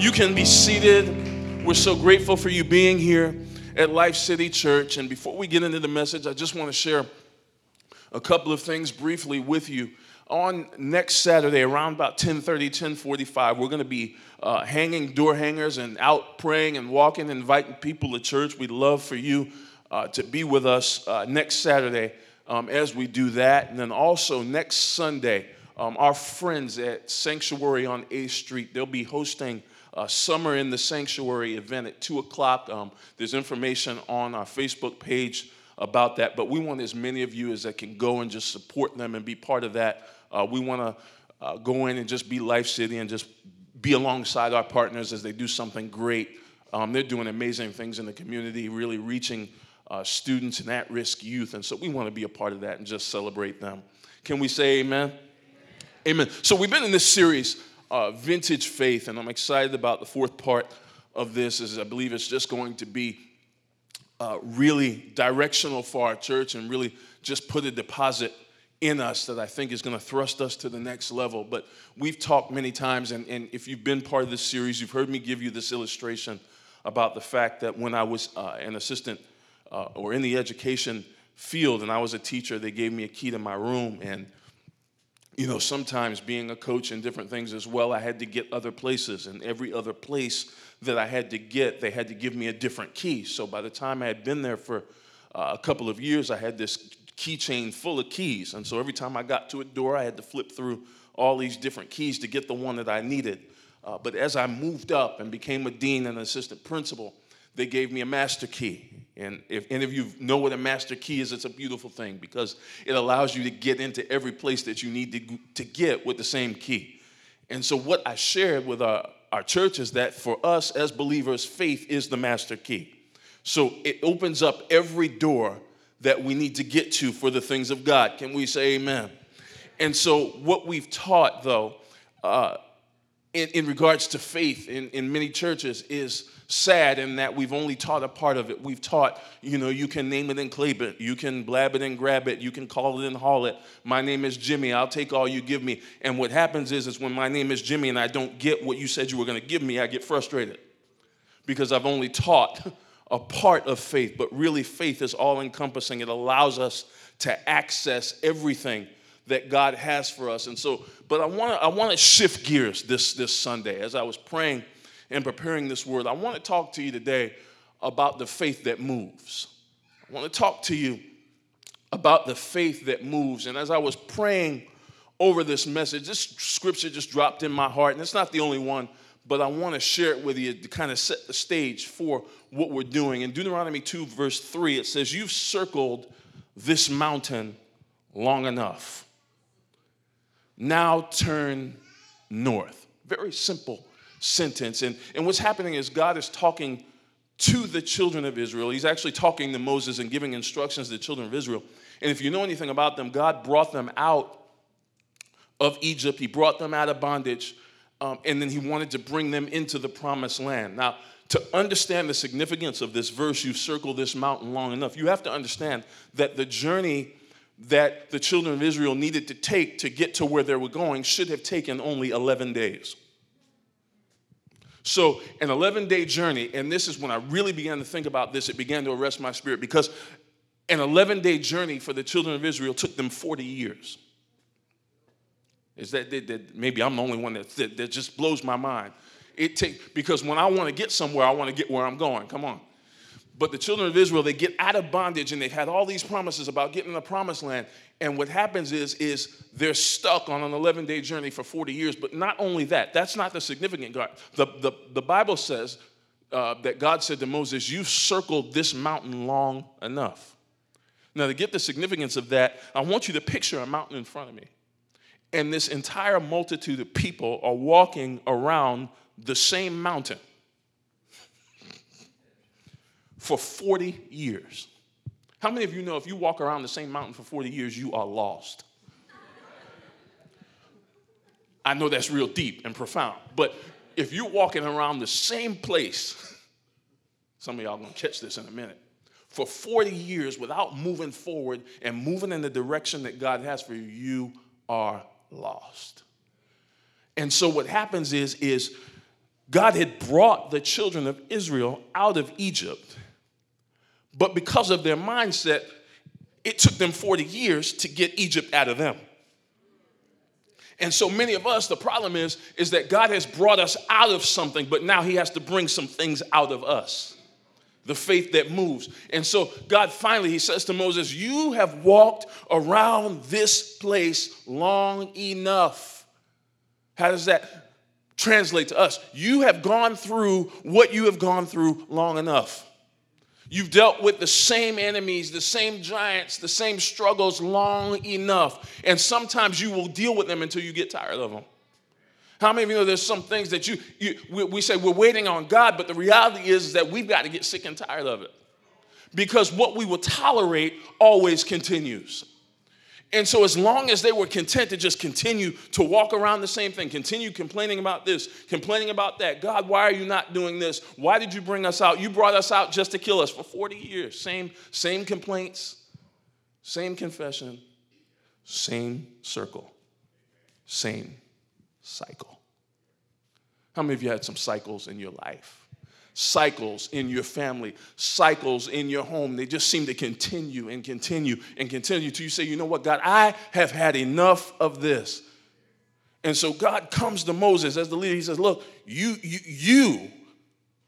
You can be seated. We're so grateful for you being here at Life City Church. And before we get into the message, I just want to share a couple of things briefly with you. On next Saturday, around about 10:30, 10:45, we're going to be uh, hanging door hangers and out praying and walking, inviting people to church. We'd love for you uh, to be with us uh, next Saturday um, as we do that. And then also next Sunday, um, our friends at Sanctuary on A Street, they'll be hosting uh, Summer in the Sanctuary event at 2 o'clock. Um, there's information on our Facebook page about that, but we want as many of you as that can go and just support them and be part of that. Uh, we want to uh, go in and just be Life City and just be alongside our partners as they do something great. Um, they're doing amazing things in the community, really reaching uh, students and at risk youth. And so we want to be a part of that and just celebrate them. Can we say amen? Amen. So we've been in this series uh, vintage faith, and I'm excited about the fourth part of this. Is I believe it's just going to be uh, really directional for our church and really just put a deposit in us that I think is going to thrust us to the next level. But we've talked many times, and, and if you've been part of this series, you've heard me give you this illustration about the fact that when I was uh, an assistant uh, or in the education field and I was a teacher, they gave me a key to my room and you know, sometimes being a coach and different things as well, I had to get other places. And every other place that I had to get, they had to give me a different key. So by the time I had been there for uh, a couple of years, I had this keychain full of keys. And so every time I got to a door, I had to flip through all these different keys to get the one that I needed. Uh, but as I moved up and became a dean and assistant principal, they gave me a master key. And if any of you know what a master key is, it's a beautiful thing because it allows you to get into every place that you need to, to get with the same key. And so, what I shared with our, our church is that for us as believers, faith is the master key. So, it opens up every door that we need to get to for the things of God. Can we say amen? And so, what we've taught, though, uh, in, in regards to faith in, in many churches is sad in that we've only taught a part of it. We've taught, you know, you can name it and claim it, you can blab it and grab it, you can call it and haul it. My name is Jimmy, I'll take all you give me. And what happens is, is when my name is Jimmy and I don't get what you said you were going to give me, I get frustrated because I've only taught a part of faith, but really faith is all encompassing. It allows us to access everything that God has for us. And so, but I want to I want to shift gears this this Sunday as I was praying and preparing this word. I want to talk to you today about the faith that moves. I want to talk to you about the faith that moves. And as I was praying over this message, this scripture just dropped in my heart, and it's not the only one, but I want to share it with you to kind of set the stage for what we're doing. In Deuteronomy 2, verse 3, it says, You've circled this mountain long enough. Now turn north. Very simple sentence. And, and what's happening is God is talking to the children of Israel. He's actually talking to Moses and giving instructions to the children of Israel. And if you know anything about them, God brought them out of Egypt, He brought them out of bondage, um, and then He wanted to bring them into the promised land. Now, to understand the significance of this verse, you've circled this mountain long enough. You have to understand that the journey that the children of Israel needed to take to get to where they were going should have taken only 11 days. So, an 11 day journey, and this is when I really began to think about this, it began to arrest my spirit because an 11 day journey for the children of Israel took them 40 years. Is that, that, that maybe I'm the only one that, that, that just blows my mind? It take because when I want to get somewhere, I want to get where I'm going. Come on. But the children of Israel, they get out of bondage and they've had all these promises about getting in the promised land. And what happens is, is they're stuck on an 11 day journey for 40 years. But not only that, that's not the significant God. The, the, the Bible says uh, that God said to Moses, You've circled this mountain long enough. Now, to get the significance of that, I want you to picture a mountain in front of me. And this entire multitude of people are walking around the same mountain for 40 years. How many of you know if you walk around the same mountain for 40 years, you are lost? I know that's real deep and profound, but if you're walking around the same place, some of y'all gonna catch this in a minute, for 40 years without moving forward and moving in the direction that God has for you, you are lost. And so what happens is, is God had brought the children of Israel out of Egypt, but because of their mindset, it took them 40 years to get Egypt out of them. And so many of us, the problem is, is that God has brought us out of something, but now He has to bring some things out of us. The faith that moves. And so God finally, He says to Moses, You have walked around this place long enough. How does that translate to us? You have gone through what you have gone through long enough. You've dealt with the same enemies, the same giants, the same struggles long enough. And sometimes you will deal with them until you get tired of them. How many of you know there's some things that you, you we, we say we're waiting on God, but the reality is, is that we've got to get sick and tired of it. Because what we will tolerate always continues. And so, as long as they were content to just continue to walk around the same thing, continue complaining about this, complaining about that, God, why are you not doing this? Why did you bring us out? You brought us out just to kill us for 40 years. Same, same complaints, same confession, same circle, same cycle. How many of you had some cycles in your life? Cycles in your family, cycles in your home. They just seem to continue and continue and continue till you say, you know what, God, I have had enough of this. And so God comes to Moses as the leader. He says, Look, you, you, you,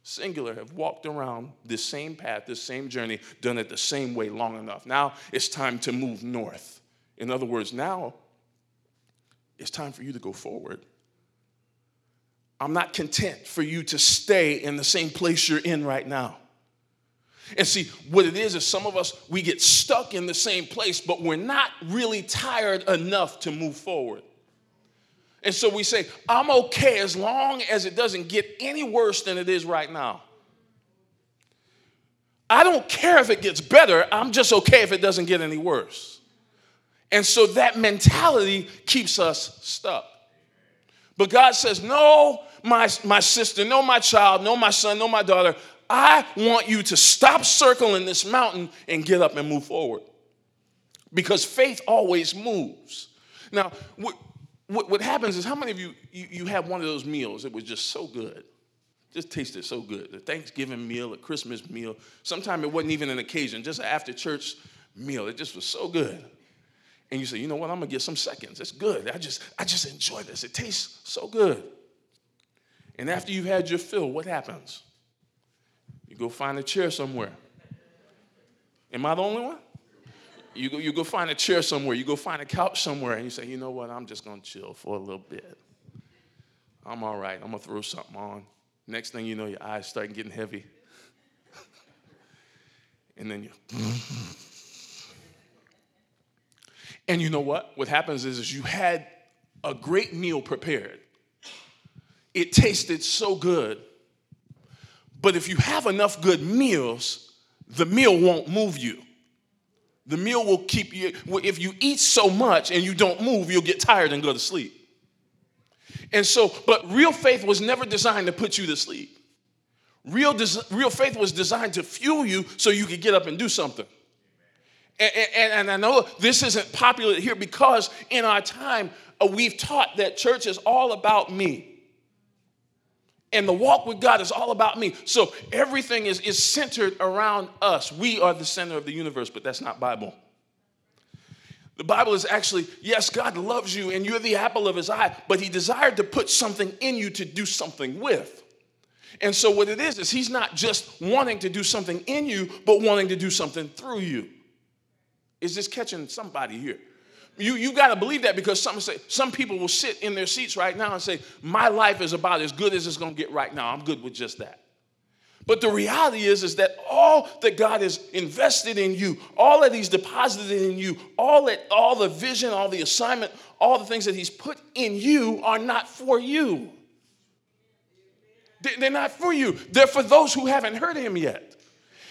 singular, have walked around this same path, this same journey, done it the same way long enough. Now it's time to move north. In other words, now it's time for you to go forward. I'm not content for you to stay in the same place you're in right now. And see, what it is is some of us, we get stuck in the same place, but we're not really tired enough to move forward. And so we say, I'm okay as long as it doesn't get any worse than it is right now. I don't care if it gets better, I'm just okay if it doesn't get any worse. And so that mentality keeps us stuck. But God says, No, my, my sister, no, my child, no, my son, no, my daughter. I want you to stop circling this mountain and get up and move forward. Because faith always moves. Now, what, what, what happens is how many of you, you, you have one of those meals that was just so good? Just tasted so good. A Thanksgiving meal, a Christmas meal. Sometimes it wasn't even an occasion, just an after church meal. It just was so good. And you say, you know what, I'm gonna get some seconds. It's good. I just, I just enjoy this. It tastes so good. And after you've had your fill, what happens? You go find a chair somewhere. Am I the only one? You go, you go find a chair somewhere, you go find a couch somewhere, and you say, you know what, I'm just gonna chill for a little bit. I'm all right, I'm gonna throw something on. Next thing you know, your eyes start getting heavy. and then you. and you know what? What happens is, is you had a great meal prepared it tasted so good. But if you have enough good meals, the meal won't move you. The meal will keep you, if you eat so much and you don't move, you'll get tired and go to sleep. And so, but real faith was never designed to put you to sleep. Real, des- real faith was designed to fuel you so you could get up and do something. And, and, and I know this isn't popular here because in our time, uh, we've taught that church is all about me. And the walk with God is all about me. So everything is, is centered around us. We are the center of the universe, but that's not Bible. The Bible is actually, yes, God loves you and you're the apple of his eye, but he desired to put something in you to do something with. And so what it is, is he's not just wanting to do something in you, but wanting to do something through you. Is this catching somebody here? You, you got to believe that because some, say, some people will sit in their seats right now and say, My life is about as good as it's going to get right now. I'm good with just that. But the reality is, is that all that God has invested in you, all that He's deposited in you, all that all the vision, all the assignment, all the things that He's put in you are not for you. They're not for you. They're for those who haven't heard Him yet.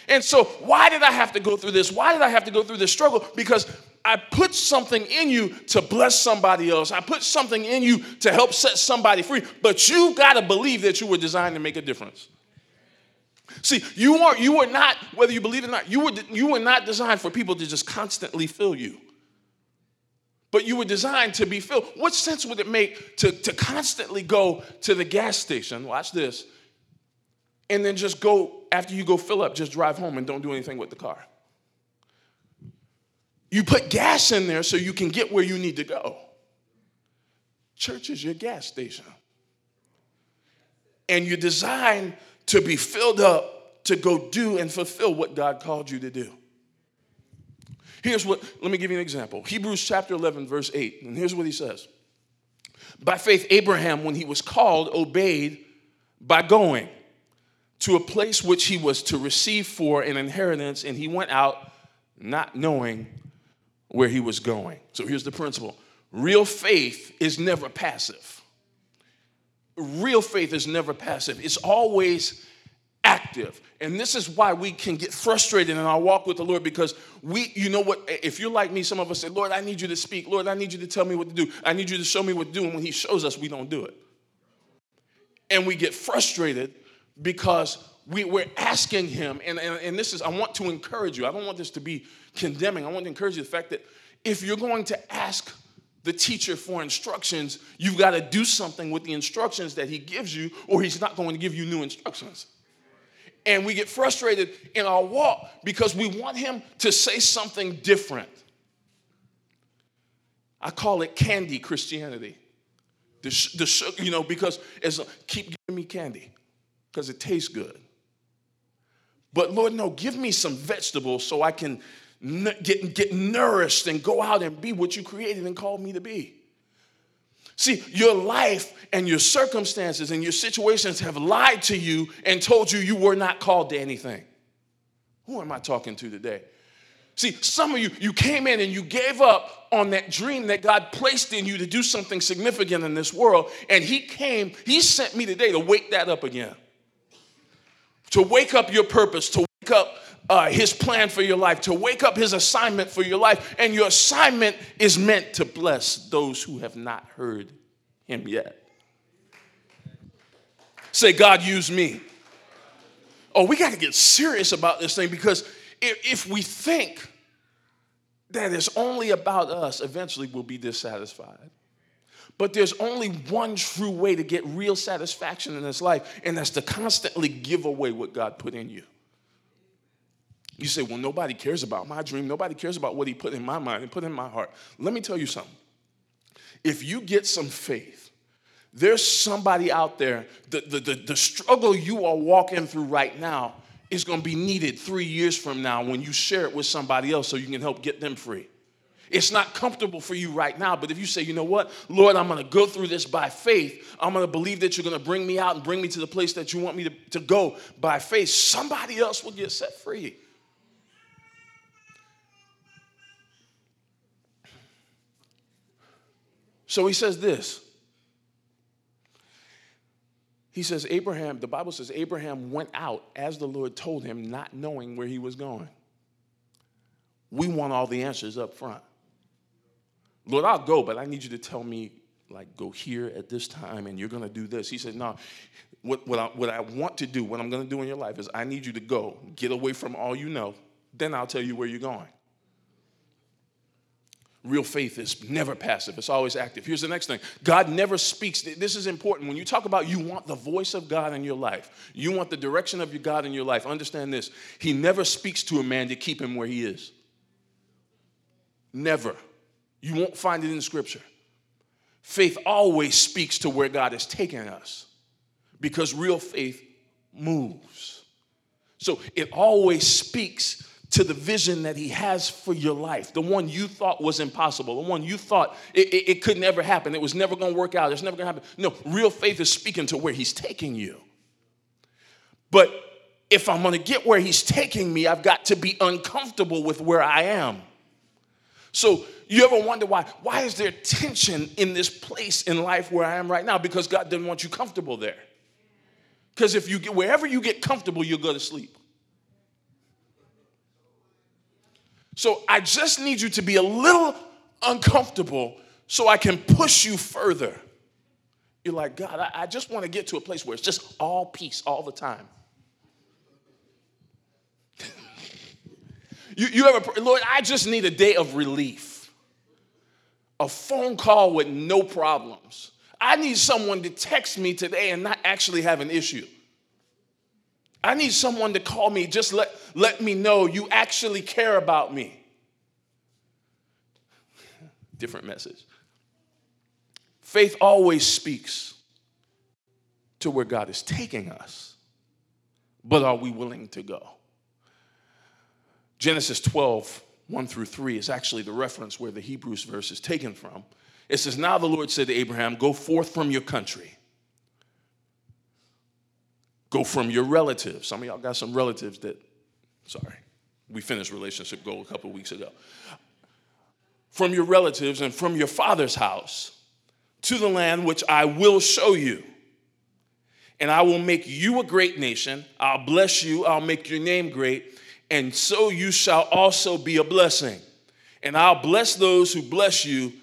And so, why did I have to go through this? Why did I have to go through this struggle? Because I put something in you to bless somebody else. I put something in you to help set somebody free. But you got to believe that you were designed to make a difference. See, you are you are not, whether you believe it or not, you were, you were not designed for people to just constantly fill you. but you were designed to be filled. What sense would it make to, to constantly go to the gas station, watch this, and then just go, after you go fill up, just drive home and don't do anything with the car? You put gas in there so you can get where you need to go. Church is your gas station. And you're designed to be filled up to go do and fulfill what God called you to do. Here's what, let me give you an example. Hebrews chapter 11, verse 8. And here's what he says By faith, Abraham, when he was called, obeyed by going to a place which he was to receive for an inheritance, and he went out not knowing where he was going. So here's the principle real faith is never passive. Real faith is never passive, it's always active. And this is why we can get frustrated in our walk with the Lord because we, you know what, if you're like me, some of us say, Lord, I need you to speak. Lord, I need you to tell me what to do. I need you to show me what to do. And when He shows us, we don't do it. And we get frustrated because we, we're asking Him, and, and, and this is, I want to encourage you. I don't want this to be condemning. I want to encourage you the fact that if you're going to ask the teacher for instructions, you've got to do something with the instructions that he gives you, or he's not going to give you new instructions. And we get frustrated in our walk because we want him to say something different. I call it candy Christianity. The, the you know, because it's keep giving me candy because it tastes good. But Lord, no, give me some vegetables so I can get, get nourished and go out and be what you created and called me to be. See, your life and your circumstances and your situations have lied to you and told you you were not called to anything. Who am I talking to today? See, some of you, you came in and you gave up on that dream that God placed in you to do something significant in this world. And He came, He sent me today to wake that up again. To wake up your purpose, to wake up uh, His plan for your life, to wake up His assignment for your life. And your assignment is meant to bless those who have not heard Him yet. Say, God, use me. Oh, we got to get serious about this thing because if, if we think that it's only about us, eventually we'll be dissatisfied. But there's only one true way to get real satisfaction in this life, and that's to constantly give away what God put in you. You say, well, nobody cares about my dream. Nobody cares about what he put in my mind and put in my heart. Let me tell you something. If you get some faith, there's somebody out there, the, the, the, the struggle you are walking through right now is going to be needed three years from now when you share it with somebody else so you can help get them free. It's not comfortable for you right now, but if you say, you know what, Lord, I'm going to go through this by faith, I'm going to believe that you're going to bring me out and bring me to the place that you want me to, to go by faith, somebody else will get set free. So he says this. He says, Abraham, the Bible says, Abraham went out as the Lord told him, not knowing where he was going. We want all the answers up front. Lord, I'll go, but I need you to tell me, like, go here at this time and you're going to do this. He said, No, what, what, I, what I want to do, what I'm going to do in your life is I need you to go, get away from all you know, then I'll tell you where you're going. Real faith is never passive, it's always active. Here's the next thing God never speaks. This is important. When you talk about you want the voice of God in your life, you want the direction of your God in your life, understand this. He never speaks to a man to keep him where he is. Never. You won't find it in scripture. Faith always speaks to where God is taking us because real faith moves. So it always speaks to the vision that he has for your life, the one you thought was impossible, the one you thought it, it, it could never happen, it was never to work out, it's never to happen. No, real faith is speaking to where he's taking you. But if I'm to get where he's taking me, I've got to be uncomfortable with where I am. So, you ever wonder why? Why is there tension in this place in life where I am right now? Because God didn't want you comfortable there. Because if you get wherever you get comfortable, you'll go to sleep. So I just need you to be a little uncomfortable so I can push you further. You're like, God, I, I just want to get to a place where it's just all peace all the time. You, you ever, Lord, I just need a day of relief. a phone call with no problems. I need someone to text me today and not actually have an issue. I need someone to call me, just let, let me know you actually care about me. Different message. Faith always speaks to where God is taking us, but are we willing to go? Genesis 12, 1 through 3 is actually the reference where the Hebrews verse is taken from. It says, Now the Lord said to Abraham, Go forth from your country Go from your relatives. Some of y'all got some relatives that, sorry, we finished relationship goal a couple weeks ago. From your relatives and from your father's house to the land which I will show you. And I will make you a great nation. I'll bless you. I'll make your name great. And so you shall also be a blessing. And I'll bless those who bless you,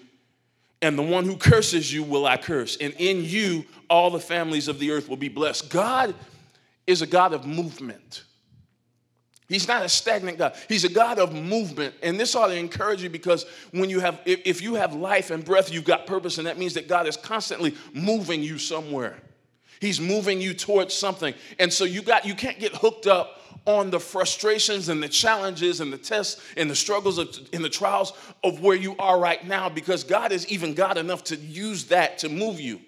and the one who curses you will I curse. And in you, all the families of the earth will be blessed. God is a God of movement. He's not a stagnant God. He's a God of movement. And this ought to encourage you because when you have, if you have life and breath, you've got purpose, and that means that God is constantly moving you somewhere. He's moving you towards something. And so you got, you can't get hooked up on the frustrations and the challenges and the tests and the struggles of, and the trials of where you are right now because God is even God enough to use that to move you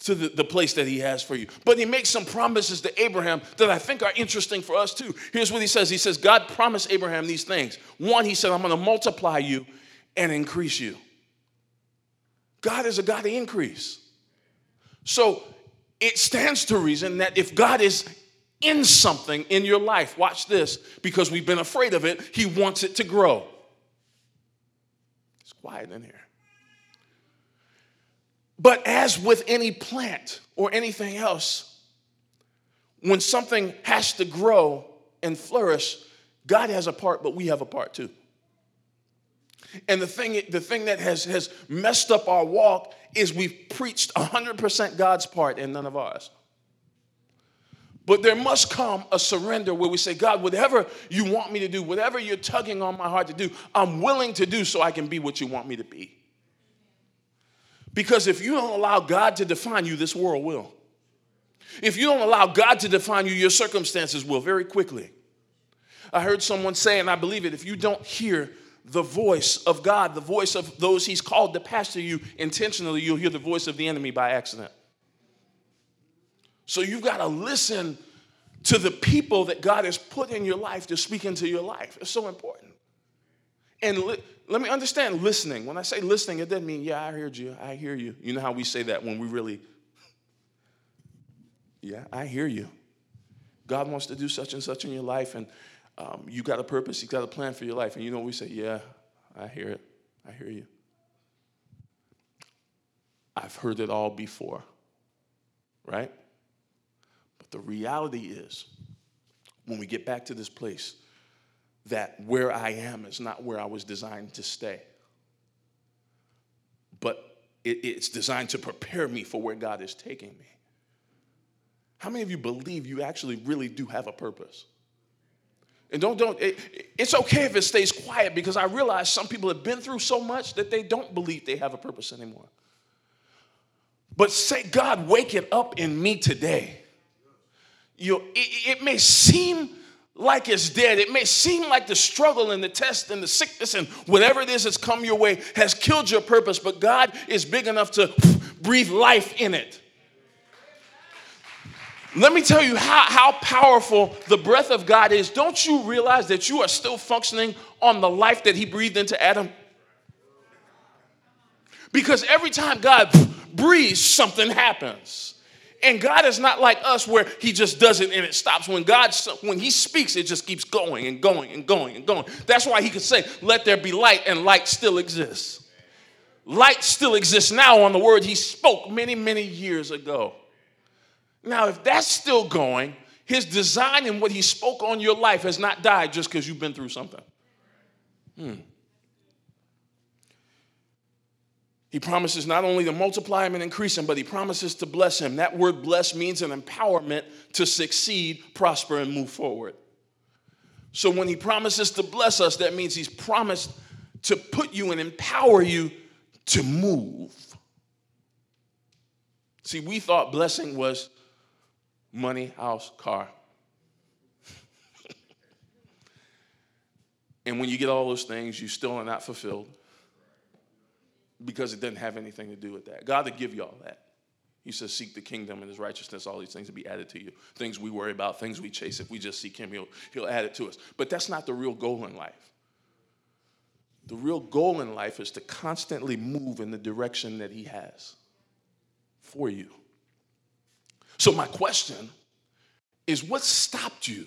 to the, the place that he has for you. But he makes some promises to Abraham that I think are interesting for us too. Here's what he says He says, God promised Abraham these things. One, he said, I'm going to multiply you and increase you. God is a God of increase. So it stands to reason that if God is in something in your life, watch this, because we've been afraid of it, he wants it to grow. It's quiet in here. But as with any plant or anything else, when something has to grow and flourish, God has a part, but we have a part too. And the thing, the thing that has, has messed up our walk is we've preached 100% God's part and none of ours. But there must come a surrender where we say, God, whatever you want me to do, whatever you're tugging on my heart to do, I'm willing to do so I can be what you want me to be. Because if you don't allow God to define you, this world will. If you don't allow God to define you, your circumstances will very quickly. I heard someone say, and I believe it, if you don't hear the voice of God, the voice of those He's called to pastor you intentionally, you'll hear the voice of the enemy by accident. So you've got to listen to the people that God has put in your life to speak into your life. It's so important. And li- let me understand listening. When I say listening, it doesn't mean, yeah, I heard you. I hear you. You know how we say that when we really, yeah, I hear you. God wants to do such and such in your life, and um, you got a purpose, you got a plan for your life. And you know, we say, yeah, I hear it. I hear you. I've heard it all before, right? The reality is, when we get back to this place, that where I am is not where I was designed to stay. But it, it's designed to prepare me for where God is taking me. How many of you believe you actually really do have a purpose? And don't, don't, it, it's okay if it stays quiet because I realize some people have been through so much that they don't believe they have a purpose anymore. But say, God, wake it up in me today. You it, it may seem like it's dead. It may seem like the struggle and the test and the sickness and whatever it is that's come your way has killed your purpose, but God is big enough to breathe life in it. Let me tell you how, how powerful the breath of God is. Don't you realize that you are still functioning on the life that He breathed into Adam? Because every time God breathes, something happens. And God is not like us where he just does it and it stops. When God when he speaks, it just keeps going and going and going and going. That's why he could say, "Let there be light," and light still exists. Light still exists now on the word he spoke many, many years ago. Now, if that's still going, his design and what he spoke on your life has not died just because you've been through something. Hmm. He promises not only to multiply him and increase him, but he promises to bless him. That word bless means an empowerment to succeed, prosper, and move forward. So when he promises to bless us, that means he's promised to put you and empower you to move. See, we thought blessing was money, house, car. and when you get all those things, you still are not fulfilled because it doesn't have anything to do with that. God will give you all that. He says, Seek the kingdom and his righteousness, all these things will be added to you. Things we worry about, things we chase. If we just seek him, he'll, he'll add it to us. But that's not the real goal in life. The real goal in life is to constantly move in the direction that he has for you. So, my question is what stopped you?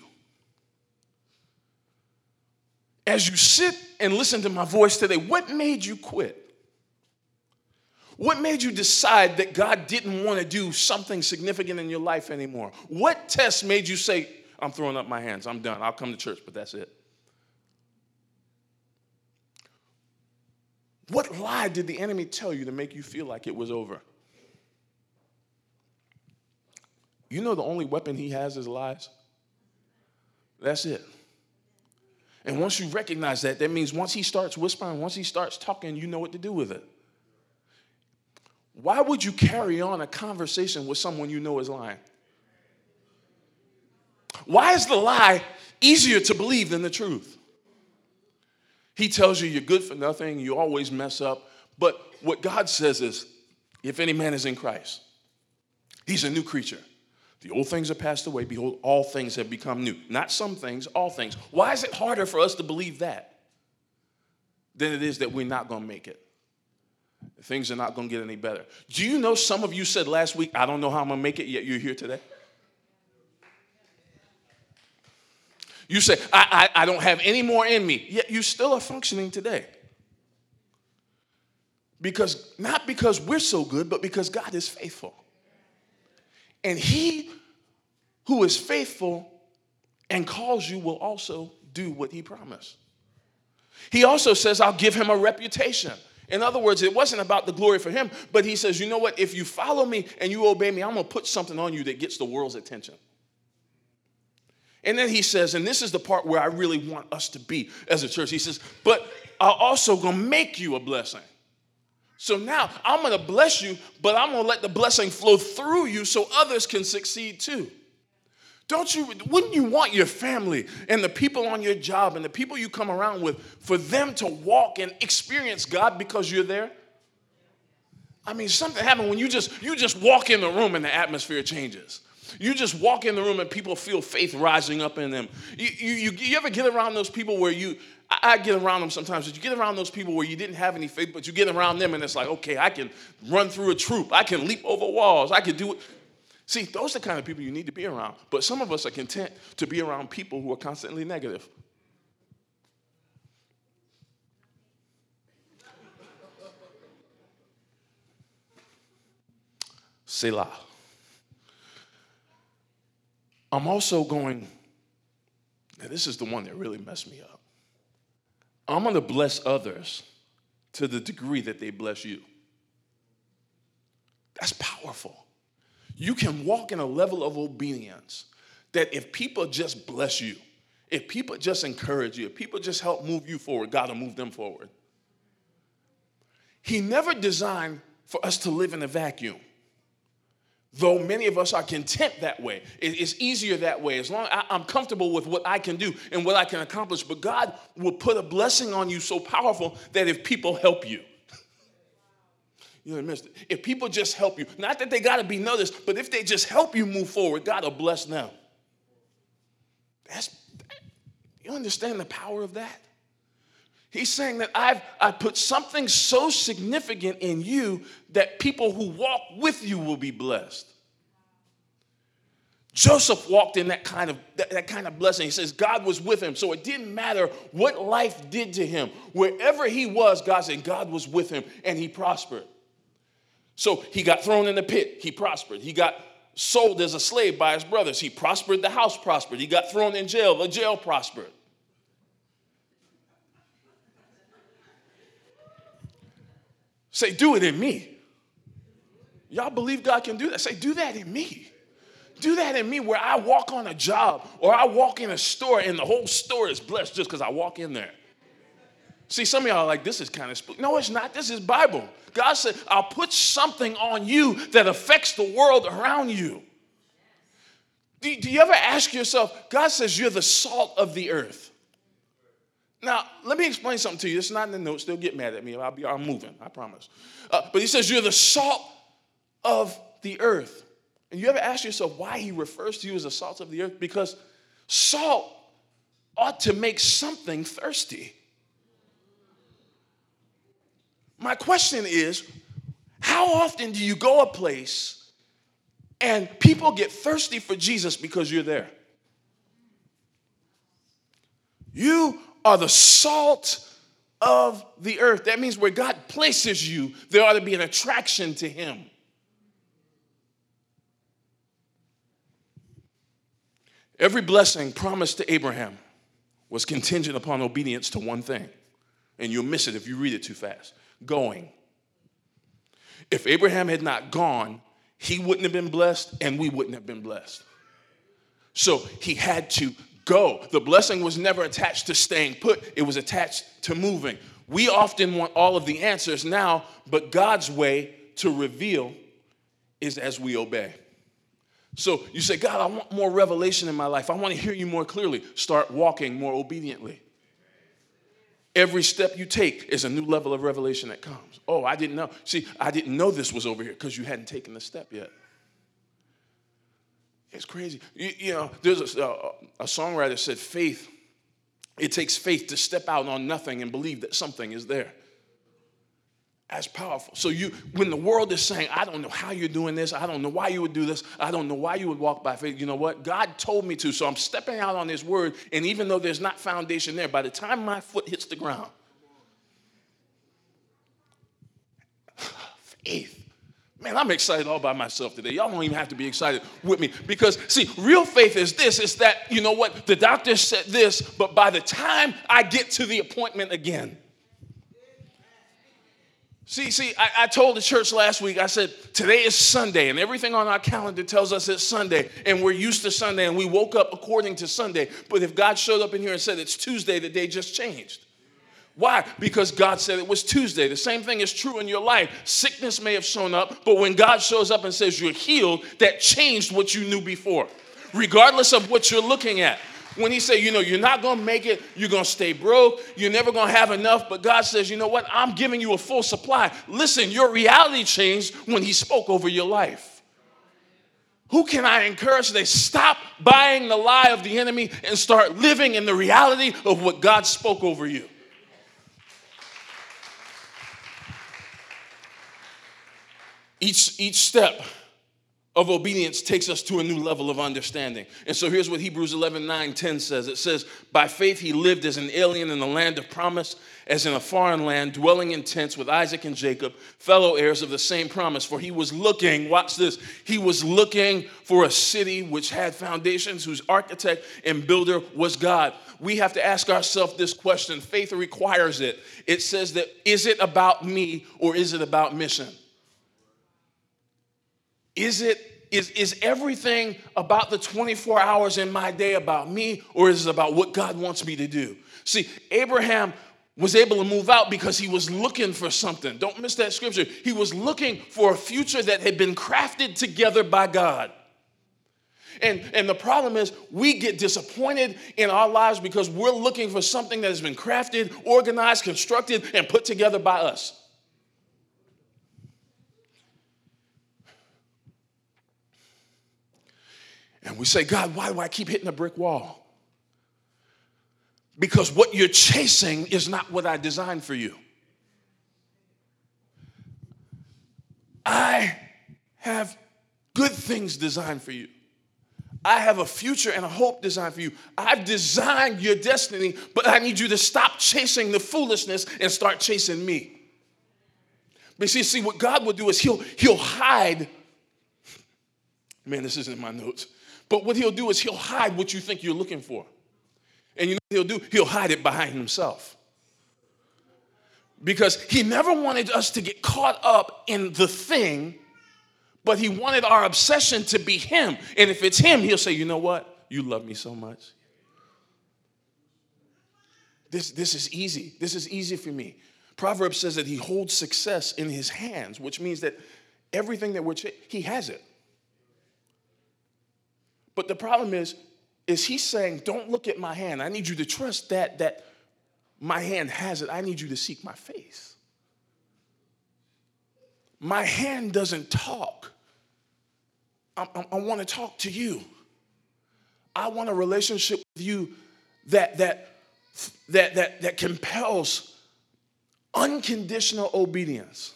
As you sit and listen to my voice today, what made you quit? What made you decide that God didn't want to do something significant in your life anymore? What test made you say, I'm throwing up my hands, I'm done, I'll come to church, but that's it? What lie did the enemy tell you to make you feel like it was over? You know, the only weapon he has is lies. That's it. And once you recognize that, that means once he starts whispering, once he starts talking, you know what to do with it. Why would you carry on a conversation with someone you know is lying? Why is the lie easier to believe than the truth? He tells you you're good for nothing, you always mess up. But what God says is, if any man is in Christ, he's a new creature. The old things are passed away. Behold, all things have become new. Not some things, all things. Why is it harder for us to believe that than it is that we're not going to make it? Things are not going to get any better. Do you know some of you said last week, I don't know how I'm going to make it, yet you're here today? You say, I, I, I don't have any more in me, yet you still are functioning today. Because, not because we're so good, but because God is faithful. And he who is faithful and calls you will also do what he promised. He also says, I'll give him a reputation. In other words, it wasn't about the glory for him, but he says, you know what? If you follow me and you obey me, I'm going to put something on you that gets the world's attention. And then he says, and this is the part where I really want us to be as a church. He says, but I'm also going to make you a blessing. So now I'm going to bless you, but I'm going to let the blessing flow through you so others can succeed too. Don't you, wouldn't you want your family and the people on your job and the people you come around with for them to walk and experience God because you're there? I mean, something happened when you just you just walk in the room and the atmosphere changes. You just walk in the room and people feel faith rising up in them. You, you, you, ever get around those people where you, I get around them sometimes, but you get around those people where you didn't have any faith, but you get around them and it's like, okay, I can run through a troop. I can leap over walls. I can do it. See, those are the kind of people you need to be around. But some of us are content to be around people who are constantly negative. Selah. I'm also going, this is the one that really messed me up. I'm going to bless others to the degree that they bless you. That's powerful. You can walk in a level of obedience that if people just bless you, if people just encourage you, if people just help move you forward, God will move them forward. He never designed for us to live in a vacuum though many of us are content that way it's easier that way as long as i'm comfortable with what i can do and what i can accomplish but god will put a blessing on you so powerful that if people help you you missed it. If people just help you, not that they got to be noticed, but if they just help you move forward, God will bless them. That's you understand the power of that? He's saying that I've I put something so significant in you that people who walk with you will be blessed. Joseph walked in that kind of that, that, kind of blessing. He says God was with him. So it didn't matter what life did to him. Wherever he was, God said God was with him and he prospered. So he got thrown in the pit, he prospered. He got sold as a slave by his brothers. He prospered, the house prospered. He got thrown in jail, the jail prospered. Say, do it in me. Y'all believe God can do that? Say, do that in me. Do that in me where I walk on a job or I walk in a store and the whole store is blessed just because I walk in there. See, some of y'all are like, this is kind of spooky. No, it's not. This is Bible. God said, I'll put something on you that affects the world around you. Do, do you ever ask yourself, God says you're the salt of the earth. Now, let me explain something to you. It's not in the notes. They'll get mad at me. I'll be, I'm moving, I promise. Uh, but he says, You're the salt of the earth. And you ever ask yourself why he refers to you as the salt of the earth? Because salt ought to make something thirsty. My question is how often do you go a place and people get thirsty for Jesus because you're there? You are the salt of the earth. That means where God places you, there ought to be an attraction to Him. Every blessing promised to Abraham was contingent upon obedience to one thing. And you'll miss it if you read it too fast going. If Abraham had not gone, he wouldn't have been blessed and we wouldn't have been blessed. So he had to go. The blessing was never attached to staying put, it was attached to moving. We often want all of the answers now, but God's way to reveal is as we obey. So you say, God, I want more revelation in my life. I want to hear you more clearly. Start walking more obediently. Every step you take is a new level of revelation that comes. Oh, I didn't know. See, I didn't know this was over here because you hadn't taken the step yet. It's crazy. You, you know, there's a, a, a songwriter said, faith, it takes faith to step out on nothing and believe that something is there. That's powerful. So you, when the world is saying, I don't know how you're doing this, I don't know why you would do this, I don't know why you would walk by faith, you know what? God told me to, so I'm stepping out on His word, and even though there's not foundation there, by the time my foot hits the ground, faith. Man, I'm excited all by myself today. Y'all don't even have to be excited with me because, see, real faith is this: is that you know what the doctor said this, but by the time I get to the appointment again, See, see, I, I, told the church last week, I said, today is Sunday, and everything on our calendar tells us it's Sunday, and we're used to Sunday, and we woke up according to Sunday. But if God showed up in here and said it's Tuesday, the day just changed. Why? Because God said it was Tuesday. The same thing is true in your life. Sickness may have shown up, but when God shows up and says you're healed, that changed what you knew before, regardless of what you're looking at when he said, you know, you're not going to make it, you're going to stay broke, you're never going to have enough, but God says, you know what, I'm giving you a full supply. Listen, your reality changed when he spoke over your life. Who can I encourage today? Stop buying the lie of the enemy and start living in the reality of what God spoke over you. Each, each step of obedience takes us to a new level of understanding. And so here's what Hebrews 11 9 10 says it says, By faith he lived as an alien in the land of promise, as in a foreign land, dwelling in tents with Isaac and Jacob, fellow heirs of the same promise. For he was looking, watch this, he was looking for a city which had foundations, whose architect and builder was God. We have to ask ourselves this question. Faith requires it. It says that, is it about me or is it about mission? Is it is, is everything about the 24 hours in my day about me, or is it about what God wants me to do? See, Abraham was able to move out because he was looking for something. Don't miss that scripture. He was looking for a future that had been crafted together by God. And, and the problem is, we get disappointed in our lives because we're looking for something that has been crafted, organized, constructed, and put together by us. And we say, God, why do I keep hitting a brick wall? Because what you're chasing is not what I designed for you. I have good things designed for you. I have a future and a hope designed for you. I've designed your destiny, but I need you to stop chasing the foolishness and start chasing me. But see, see what God will do is He'll He'll hide. Man, this isn't in my notes. But what he'll do is he'll hide what you think you're looking for. And you know what he'll do? He'll hide it behind himself. Because he never wanted us to get caught up in the thing, but he wanted our obsession to be him. And if it's him, he'll say, You know what? You love me so much. This, this is easy. This is easy for me. Proverbs says that he holds success in his hands, which means that everything that we're, he has it. But the problem is, is he's saying, don't look at my hand. I need you to trust that, that my hand has it. I need you to seek my face. My hand doesn't talk. I, I, I want to talk to you. I want a relationship with you that, that, that, that, that compels unconditional obedience.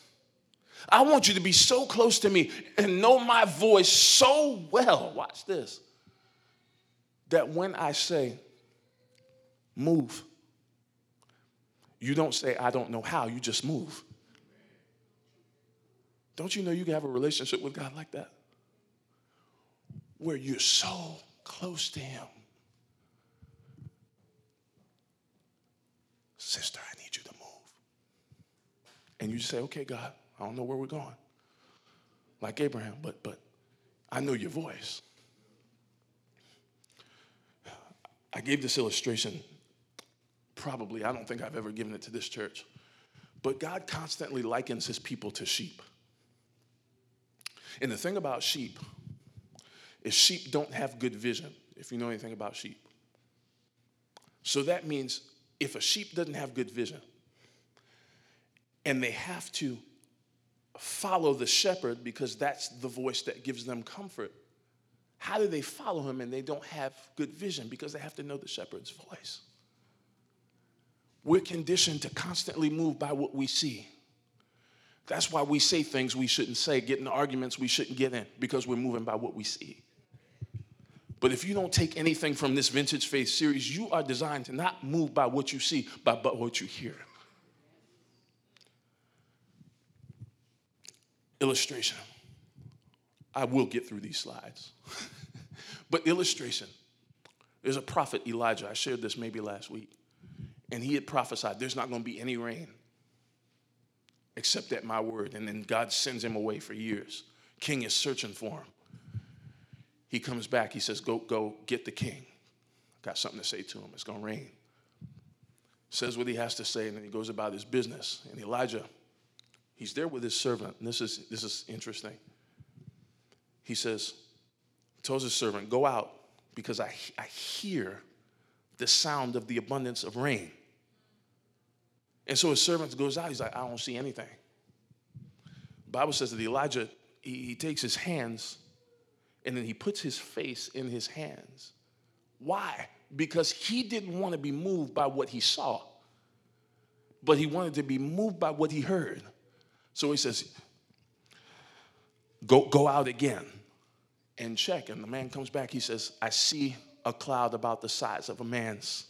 I want you to be so close to me and know my voice so well. Watch this. That when I say, move, you don't say, I don't know how, you just move. Don't you know you can have a relationship with God like that? Where you're so close to Him. Sister, I need you to move. And you say, okay, God, I don't know where we're going. Like Abraham, but but I know your voice. I gave this illustration probably, I don't think I've ever given it to this church. But God constantly likens his people to sheep. And the thing about sheep is sheep don't have good vision, if you know anything about sheep. So that means if a sheep doesn't have good vision and they have to follow the shepherd because that's the voice that gives them comfort, how do they follow him and they don't have good vision? Because they have to know the shepherd's voice. We're conditioned to constantly move by what we see. That's why we say things we shouldn't say, get in arguments we shouldn't get in, because we're moving by what we see. But if you don't take anything from this Vintage Faith series, you are designed to not move by what you see, but by what you hear. Illustration. I will get through these slides. but illustration. There's a prophet, Elijah. I shared this maybe last week and he had prophesied there's not going to be any rain except at my word. And then God sends him away for years. King is searching for him. He comes back. He says, Go, go get the king. Got something to say to him. It's going to rain. Says what he has to say, and then he goes about his business. And Elijah, he's there with his servant. And this is, this is interesting. He says, tells his servant, Go out because I, I hear the sound of the abundance of rain. And so his servant goes out. He's like, I don't see anything. The Bible says that Elijah, he, he takes his hands and then he puts his face in his hands. Why? Because he didn't want to be moved by what he saw, but he wanted to be moved by what he heard. So he says, Go, go out again and check. And the man comes back. He says, I see a cloud about the size of a man's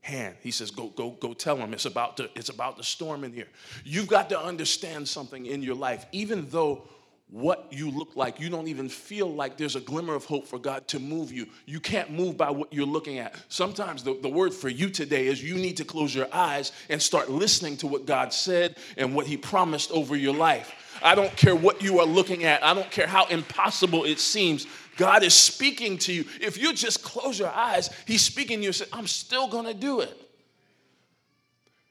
hand. He says, go, go, go tell him it's about to, it's about to storm in here. You've got to understand something in your life, even though what you look like, you don't even feel like there's a glimmer of hope for God to move you. You can't move by what you're looking at. Sometimes the, the word for you today is you need to close your eyes and start listening to what God said and what He promised over your life. I don't care what you are looking at, I don't care how impossible it seems. God is speaking to you. If you just close your eyes, He's speaking to you say, I'm still gonna do it.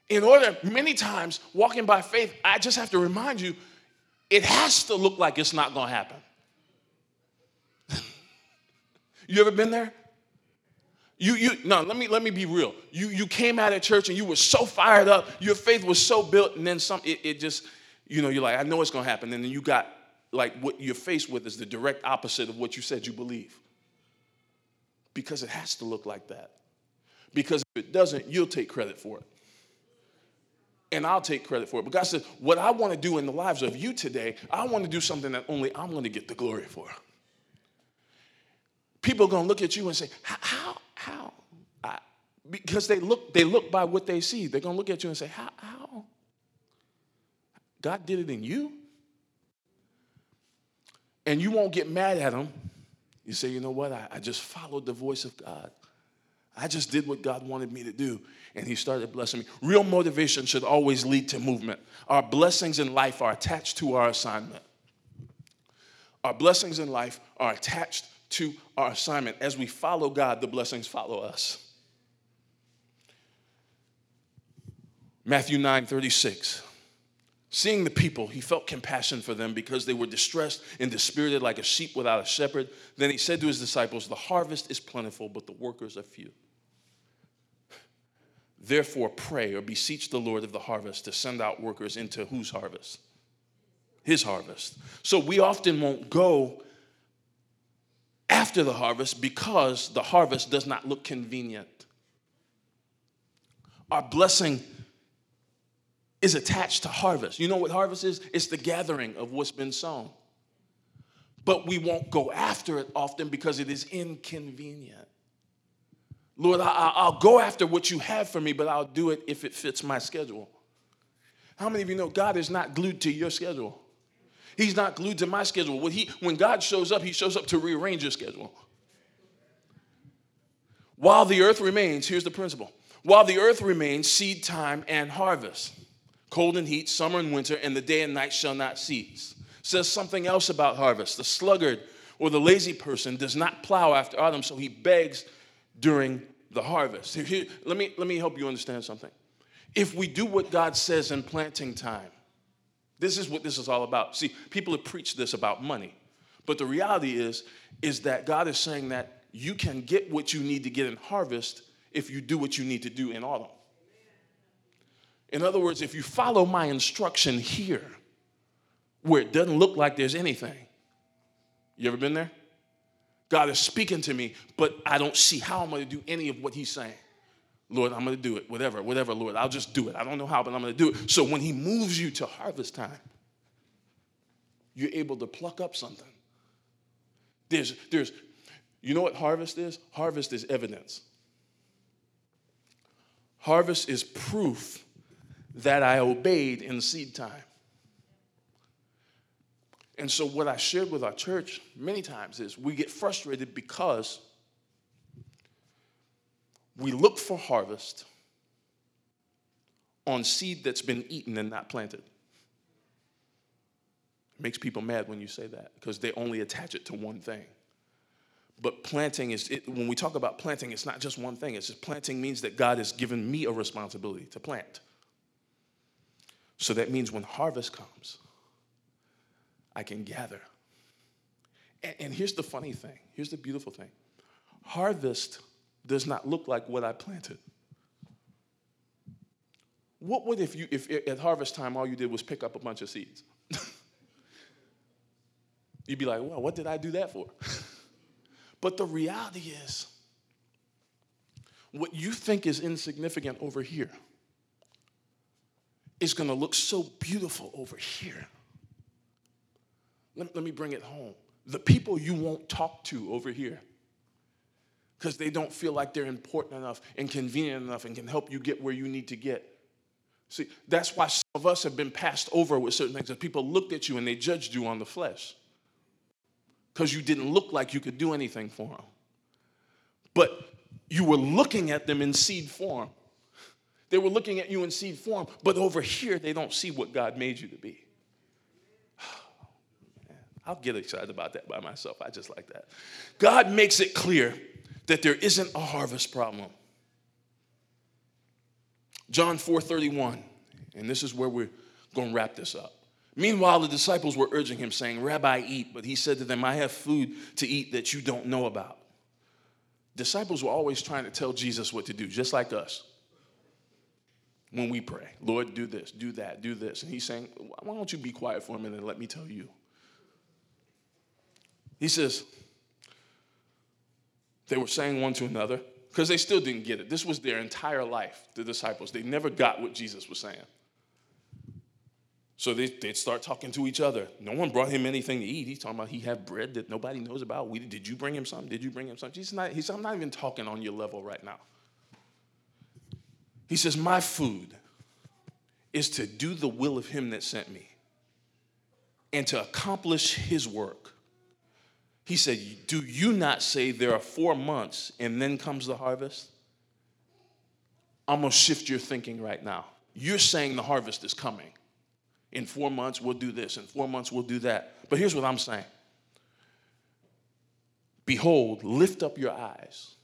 In order, many times, walking by faith, I just have to remind you, it has to look like it's not gonna happen. you ever been there? You, you, no, let me, let me be real. You, you came out of church and you were so fired up, your faith was so built, and then some, it, it just, you know, you're like, I know it's gonna happen. And then you got like what you're faced with is the direct opposite of what you said you believe. Because it has to look like that. Because if it doesn't, you'll take credit for it. And I'll take credit for it. But God says, what I want to do in the lives of you today, I want to do something that only I'm going to get the glory for. People are going to look at you and say, how, how? I, because they look, they look by what they see. They're going to look at you and say, how, how? God did it in you? And you won't get mad at him. You say, you know what? I, I just followed the voice of God. I just did what God wanted me to do, and He started blessing me. Real motivation should always lead to movement. Our blessings in life are attached to our assignment. Our blessings in life are attached to our assignment. As we follow God, the blessings follow us. Matthew 9 36. Seeing the people, he felt compassion for them because they were distressed and dispirited like a sheep without a shepherd. Then he said to his disciples, The harvest is plentiful, but the workers are few. Therefore, pray or beseech the Lord of the harvest to send out workers into whose harvest? His harvest. So we often won't go after the harvest because the harvest does not look convenient. Our blessing is attached to harvest. You know what harvest is? It's the gathering of what's been sown. But we won't go after it often because it is inconvenient. Lord, I, will go after what you have for me, but I'll do it if it fits my schedule. How many of you know God is not glued to your schedule? He's not glued to my schedule. When, he, when God shows up, he shows up to rearrange your schedule. While the earth remains, here's the principle. While the earth remains, seed time and harvest cold and heat, summer and winter, and the day and night shall not cease. Says something else about harvest. The sluggard or the lazy person does not plow after autumn, so he begs during the harvest. Let, me, let me help you understand something. If we do what God says in planting time, this is what this is all about. See, people have preached this about money, but the reality is, is that God is saying that you can get what you need to get in harvest if you do what you need to do in autumn. In other words, if you follow my instruction here, where it doesn't look like there's anything, you ever been there? God is speaking to me, but I don't see how I'm going to do any of what He's saying. Lord, I'm going to do it, whatever, whatever, Lord, I'll just do it. I don't know how, but I'm going to do it. So when He moves you to harvest time, you're able to pluck up something. There's, there's, you know what harvest is? Harvest is evidence. Harvest is proof that I obeyed in seed time. And so, what I shared with our church many times is we get frustrated because we look for harvest on seed that's been eaten and not planted. It makes people mad when you say that because they only attach it to one thing. But planting is, it, when we talk about planting, it's not just one thing. It's just planting means that God has given me a responsibility to plant. So that means when harvest comes, I can gather. And, and, here's the funny thing here's the beautiful thing harvest does not look like what I planted. What would if you if at harvest time all you did was pick up a bunch of seeds? You'd be like, well, what did I do that for? but the reality is, what you think is insignificant over here is going to look so beautiful over here. Let, let me bring it home. The people you won't talk to over here because they don't feel like they're important enough and convenient enough and can help you get where you need to get. See, that's why some of us have been passed over with certain things. That people looked at you and they judged you on the flesh because you didn't look like you could do anything for them. But you were looking at them in seed form. They were looking at you in seed form, but over here, they don't see what God made you to be. I'll get excited about that by myself. I just like that. God makes it clear that there isn't a harvest problem. John 4:31, and this is where we're going to wrap this up. Meanwhile, the disciples were urging him, saying, Rabbi, eat. But he said to them, I have food to eat that you don't know about. Disciples were always trying to tell Jesus what to do, just like us when we pray. Lord, do this, do that, do this. And he's saying, why don't you be quiet for a minute and let me tell you? He says, they were saying one to another, because they still didn't get it. This was their entire life, the disciples. They never got what Jesus was saying. So they, would start talking to each other. No one brought him anything to eat. He's talking about he had bread that nobody knows about. We, did you bring him something? Did you bring him something? Jesus not, he said, I'm not even talking on your level right now. He says, My food is to do the will of him that sent me and to accomplish his work. He said, Do you not say there are four months and then comes the harvest? I'm gonna shift your thinking right now. You're saying the harvest is coming. In four months, we'll do this. In four months, we'll do that. But here's what I'm saying Behold, lift up your eyes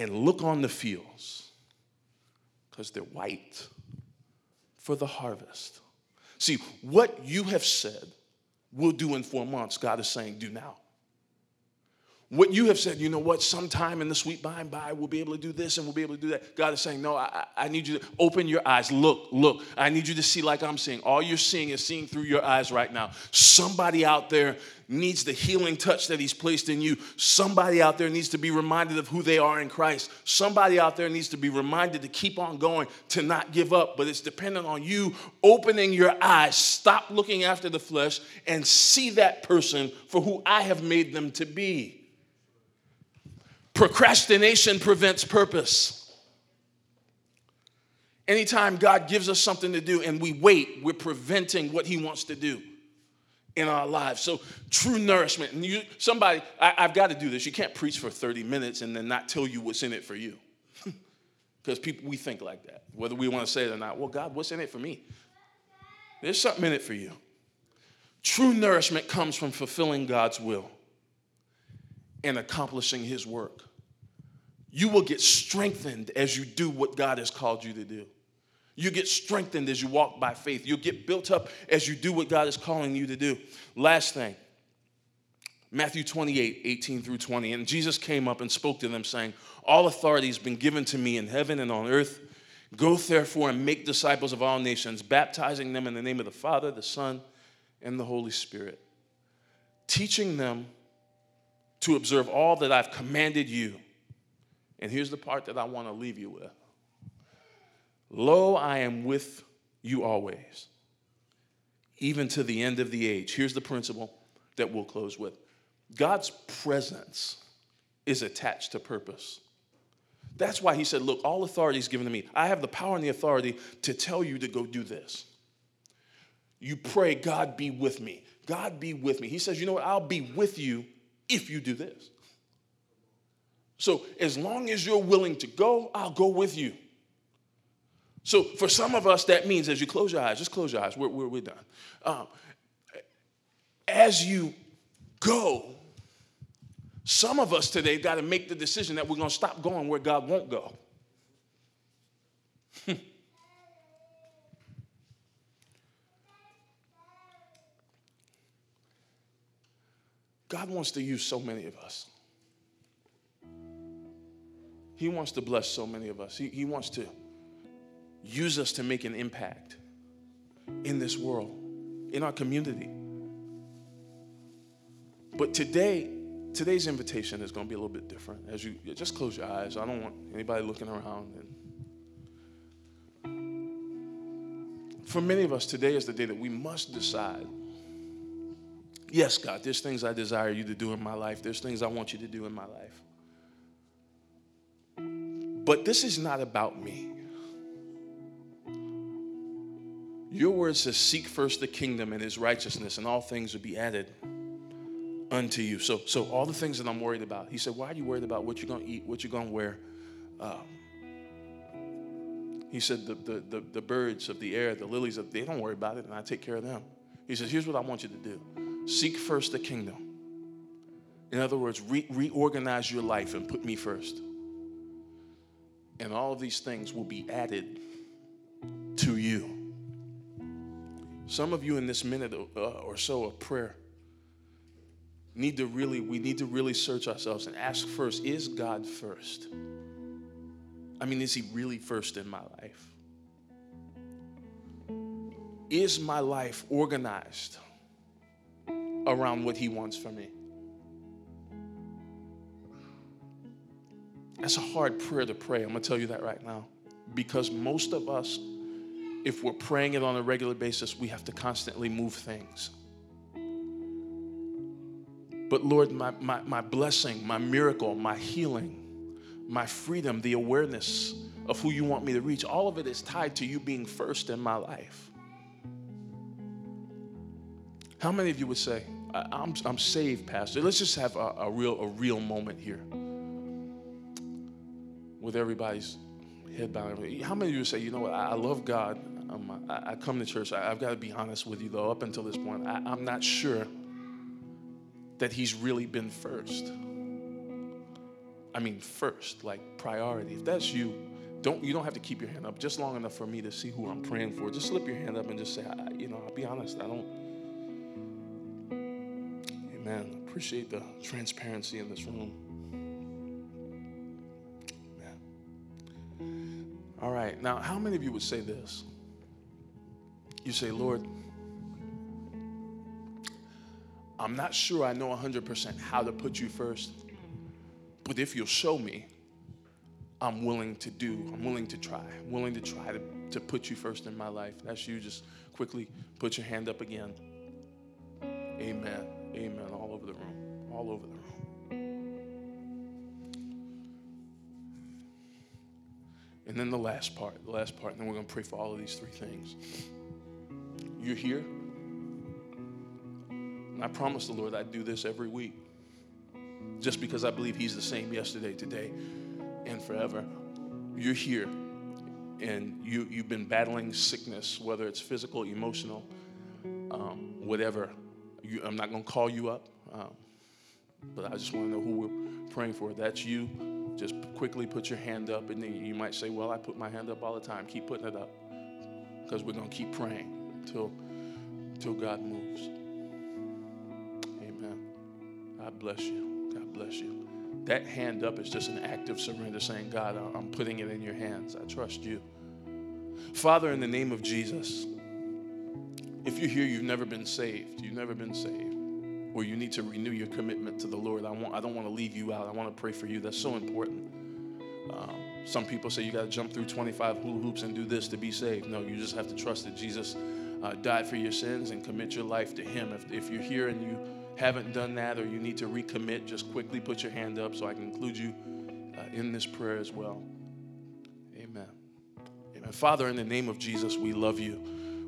and look on the fields, Because they're white for the harvest. See, what you have said we'll do in four months, God is saying, do now. What you have said, you know what, sometime in the sweet by and by, we'll be able to do this and we'll be able to do that. God is saying, no, I, I need you to open your eyes. Look, look. I need you to see like I'm seeing. All you're seeing is seeing through your eyes right now. Somebody out there needs the healing touch that He's placed in you. Somebody out there needs to be reminded of who they are in Christ. Somebody out there needs to be reminded to keep on going, to not give up. But it's dependent on you opening your eyes, stop looking after the flesh, and see that person for who I have made them to be. Procrastination prevents purpose. Anytime God gives us something to do and we wait, we're preventing what He wants to do in our lives. So true nourishment. And you, somebody, I, have got to do this. You can't preach for 30 minutes and then not tell you what's in it for you. Because people, we think like that, whether we want to say it or not. Well, God, what's in it for me? There's something in it for you. True nourishment comes from fulfilling God's will and accomplishing His work you will get strengthened as you do what God has called you to do. You get strengthened as you walk by faith. You'll get built up as you do what God is calling you to do. Last thing, Matthew 28, 18 through 20. And Jesus came up and spoke to them, saying, All authority has been given to me in heaven and on earth. Go therefore and make disciples of all nations, baptizing them in the name of the Father, the Son, and the Holy Spirit, teaching them to observe all that I've commanded you. And here's the part that I want to leave you with Lo, I am with you always, even to the end of the age. Here's the principle that we'll close with God's presence is attached to purpose. That's why he said, Look, all authority is given to me. I have the power and the authority to tell you to go do this. You pray, God be with me. God be with me. He says, You know what? I'll be with you if you do this. So as long as you're willing to go, I'll go with you. So for some of us, that means as you close your eyes, just close your eyes, we're, we're, we're done. Um, as you go, some of us today got to make the decision that we're going to stop going where God won't go. God wants to use so many of us. He wants to bless so many of us. He, he wants to use us to make an impact in this world, in our community. But today, today's invitation is going to be a little bit different. As you just close your eyes, I don't want anybody looking around. And for many of us, today is the day that we must decide. Yes, God, there's things I desire you to do in my life. There's things I want you to do in my life. But this is not about me. Your word says, Seek first the kingdom and his righteousness, and all things will be added unto you. So, so all the things that I'm worried about. He said, Why are you worried about what you're going to eat, what you're going to wear? Um, he said, the, the, the, the, birds of the air, the lilies, of, they don't worry about it, and I take care of them. He says, Here's what I want you to do seek first the kingdom. In other words, re- reorganize your life and put me first and all of these things will be added to you. Some of you in this minute uh, or so of prayer need to really, we need to really search ourselves and ask first, is God first? I mean, is He really first in my life? Is my life organized around what He wants for me? That's a hard prayer to pray. I'm going to tell you that right now. Because most of us, if we're praying it on a regular basis, we have to constantly move things. But Lord, my, my, my blessing, my miracle, my healing, my freedom, the awareness of who you want me to reach, all of it is tied to you being first in my life. How many of you would say, I'm, I'm saved, Pastor? Let's just have a, a real, a real moment here with everybody's head bowed. How many of you say, you know what, I, love God. I, I, come to church. I, have got to be honest with you, though, up until this point, I, I'm not sure that He's really been first. I mean, first, like priority. If that's you, don't you don't have to keep your hand up just long enough for me to see who I'm praying for. Just slip your hand up and just say, I, you know, I'll be honest, I don't. Amen. Appreciate the transparency in this room. All right. Now, how many of you would say this? You say, Lord, I'm not sure I know 100% how to put you first, but if you'll show me, I'm willing to do, I'm willing to try, I'm willing to try to, to put you first in my life. That's you. Just quickly put your hand up again. Amen. Amen. All over the room. All over the room. And then the last part, the last part, and then we're going to pray for all of these three things. You're here. And I promise the Lord I'd do this every week. Just because I believe He's the same yesterday, today, and forever. You're here and you, you've been battling sickness, whether it's physical, emotional, um, whatever. You, I'm not going to call you up, um, but I just want to know who we're praying for. That's you. Just quickly put your hand up, and then you might say, Well, I put my hand up all the time. Keep putting it up because we're going to keep praying until, until God moves. Amen. God bless you. God bless you. That hand up is just an act of surrender, saying, God, I'm putting it in your hands. I trust you. Father, in the name of Jesus, if you're here, you've never been saved, you've never been saved, or you need to renew your commitment to the Lord, I, want, I don't want to leave you out. I want to pray for you. That's so important. Um, some people say you got to jump through 25 hula hoops and do this to be saved. No, you just have to trust that Jesus uh, died for your sins and commit your life to Him. If, if you're here and you haven't done that or you need to recommit, just quickly put your hand up so I can include you uh, in this prayer as well. Amen. Amen. Father, in the name of Jesus, we love you.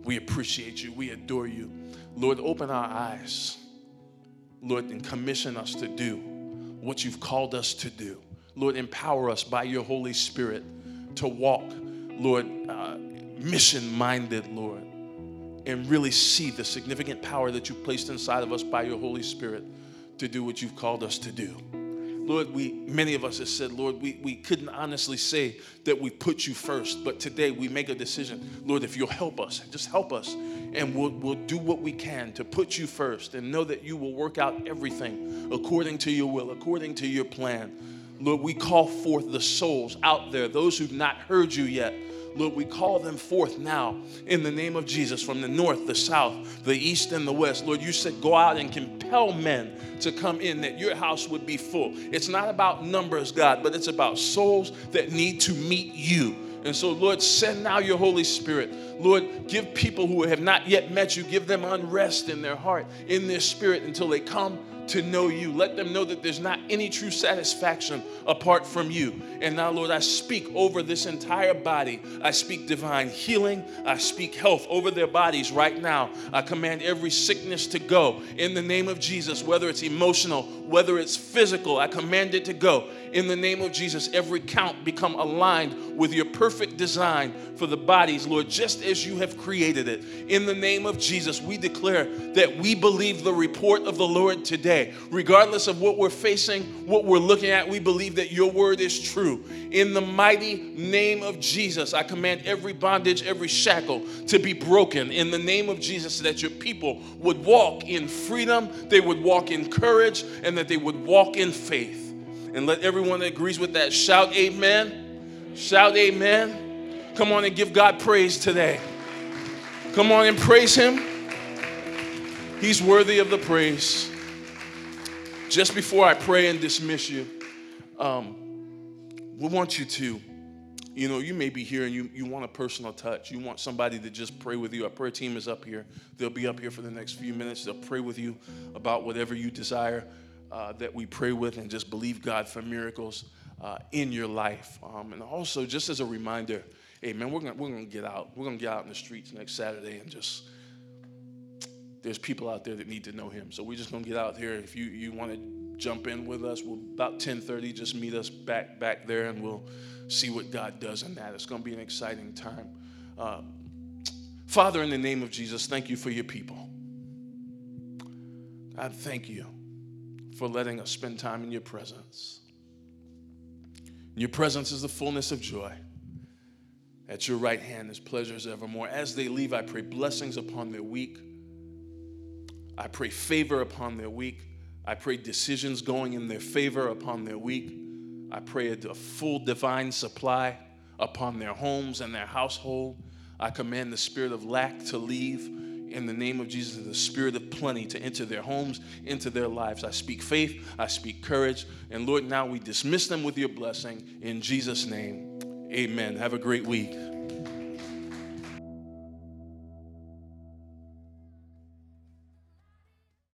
We appreciate you. We adore you. Lord, open our eyes, Lord, and commission us to do what you've called us to do. Lord, empower us by your Holy Spirit to walk, Lord, uh, mission minded, Lord and really see the significant power that you placed inside of us by your Holy Spirit to do what you've called us to do. Lord, we many of us have said, Lord, we, we couldn't honestly say that we put you first, but today we make a decision. Lord, if you'll help us, just help us, and we'll, we'll do what we can to put you first and know that you will work out everything according to your will, according to your plan. Lord, we call forth the souls out there, those who've not heard you yet Lord, we call them forth now in the name of Jesus from the north, the south, the east, and the west. Lord, you said go out and compel men to come in that your house would be full. It's not about numbers, God, but it's about souls that need to meet you. And so, Lord, send now your Holy Spirit. Lord, give people who have not yet met you, give them unrest in their heart, in their spirit until they come to know you. Let them know that there's not any true satisfaction apart from you. And now, Lord, I speak over this entire body. I speak divine healing. I speak health over their bodies right now. I command every sickness to go in the name of Jesus, whether it's emotional, whether it's physical. I command it to go in the name of Jesus. Every count become aligned with your perfect design for the bodies, Lord, just as you have created it. In the name of Jesus, we declare that we believe the report of the Lord today. Regardless of what we're facing, what we're looking at, we believe that your word is true. In the mighty name of Jesus, I command every bondage, every shackle to be broken. In the name of Jesus, that your people would walk in freedom, they would walk in courage, and that they would walk in faith. And let everyone that agrees with that shout amen. Shout amen. Come on and give God praise today. Come on and praise Him. He's worthy of the praise. Just before I pray and dismiss you, um, we want you to, you know, you may be here and you, you want a personal touch. You want somebody to just pray with you. Our prayer team is up here. They'll be up here for the next few minutes. They'll pray with you about whatever you desire uh, that we pray with and just believe God for miracles uh, in your life. Um, and also, just as a reminder, hey man, we're gonna we're gonna get out. We're gonna get out in the streets next Saturday and just there's people out there that need to know him. So we're just gonna get out here. If you you want to jump in with us, we'll about 10:30, just meet us back back there and we'll see what God does in that. It's gonna be an exciting time. Uh, Father, in the name of Jesus, thank you for your people. God, thank you for letting us spend time in your presence. Your presence is the fullness of joy. At your right hand is pleasures evermore. As they leave, I pray blessings upon their week. I pray favor upon their week. I pray decisions going in their favor upon their week. I pray a full divine supply upon their homes and their household. I command the spirit of lack to leave in the name of Jesus and the spirit of plenty to enter their homes, into their lives. I speak faith, I speak courage, and Lord, now we dismiss them with your blessing in Jesus' name. Amen. Have a great week.